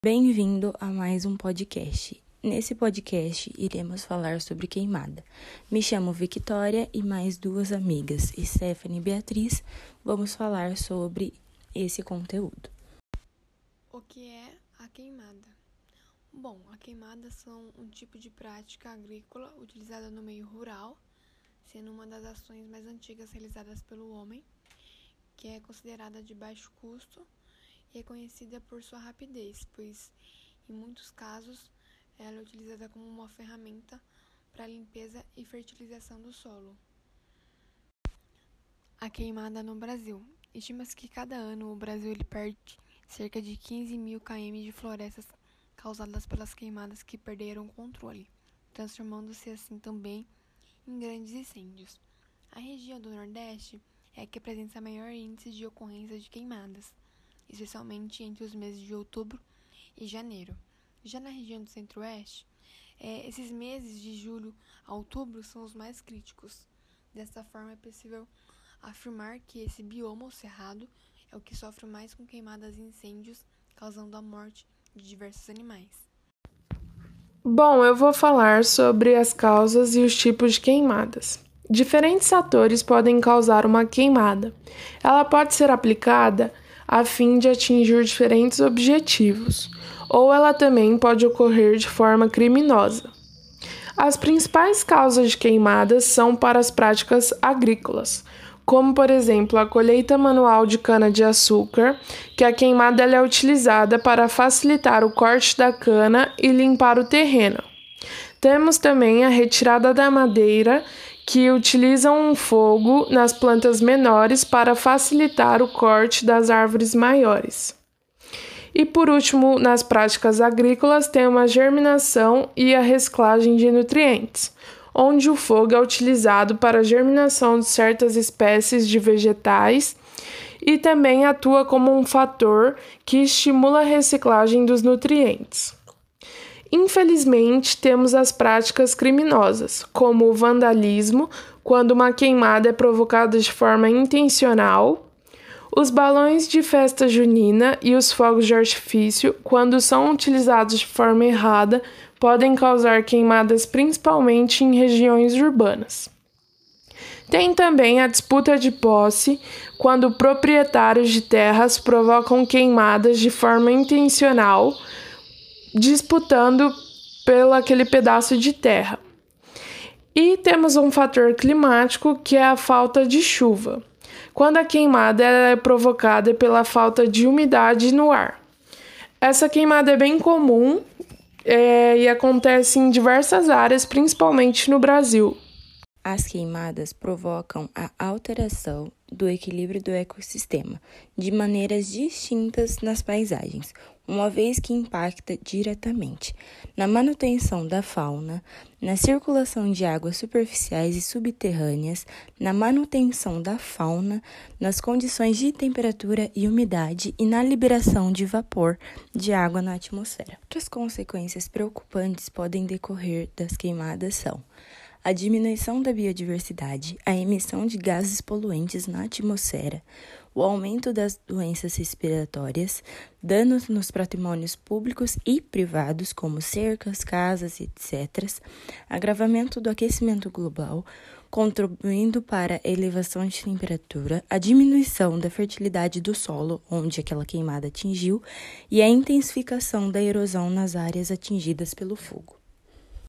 Bem-vindo a mais um podcast. Nesse podcast, iremos falar sobre queimada. Me chamo Victoria e mais duas amigas, Stephanie e Beatriz, vamos falar sobre esse conteúdo. O que é a queimada? Bom, a queimada são um tipo de prática agrícola utilizada no meio rural, sendo uma das ações mais antigas realizadas pelo homem, que é considerada de baixo custo e é conhecida por sua rapidez, pois em muitos casos ela é utilizada como uma ferramenta para limpeza e fertilização do solo. A queimada no Brasil. Estima-se que cada ano o Brasil ele perde cerca de 15 mil km de florestas causadas pelas queimadas que perderam o controle, transformando-se assim também em grandes incêndios. A região do Nordeste é a que apresenta maior índice de ocorrência de queimadas especialmente entre os meses de outubro e janeiro. Já na região do centro-oeste, é, esses meses de julho a outubro são os mais críticos. Dessa forma, é possível afirmar que esse bioma, o cerrado, é o que sofre mais com queimadas e incêndios, causando a morte de diversos animais. Bom, eu vou falar sobre as causas e os tipos de queimadas. Diferentes fatores podem causar uma queimada. Ela pode ser aplicada a fim de atingir diferentes objetivos, ou ela também pode ocorrer de forma criminosa. As principais causas de queimadas são para as práticas agrícolas, como por exemplo a colheita manual de cana-de-açúcar, que a queimada é utilizada para facilitar o corte da cana e limpar o terreno. Temos também a retirada da madeira, que utilizam um fogo nas plantas menores para facilitar o corte das árvores maiores. E por último, nas práticas agrícolas, tem a germinação e a reciclagem de nutrientes, onde o fogo é utilizado para a germinação de certas espécies de vegetais e também atua como um fator que estimula a reciclagem dos nutrientes. Infelizmente, temos as práticas criminosas, como o vandalismo, quando uma queimada é provocada de forma intencional, os balões de festa junina e os fogos de artifício, quando são utilizados de forma errada, podem causar queimadas principalmente em regiões urbanas. Tem também a disputa de posse, quando proprietários de terras provocam queimadas de forma intencional disputando pelo aquele pedaço de terra. E temos um fator climático que é a falta de chuva, quando a queimada é provocada pela falta de umidade no ar. Essa queimada é bem comum é, e acontece em diversas áreas, principalmente no Brasil. As queimadas provocam a alteração do equilíbrio do ecossistema de maneiras distintas nas paisagens, uma vez que impacta diretamente na manutenção da fauna, na circulação de águas superficiais e subterrâneas, na manutenção da fauna, nas condições de temperatura e umidade e na liberação de vapor de água na atmosfera. Outras consequências preocupantes podem decorrer das queimadas são a diminuição da biodiversidade, a emissão de gases poluentes na atmosfera, o aumento das doenças respiratórias, danos nos patrimônios públicos e privados, como cercas, casas, etc., agravamento do aquecimento global, contribuindo para a elevação de temperatura, a diminuição da fertilidade do solo onde aquela queimada atingiu e a intensificação da erosão nas áreas atingidas pelo fogo.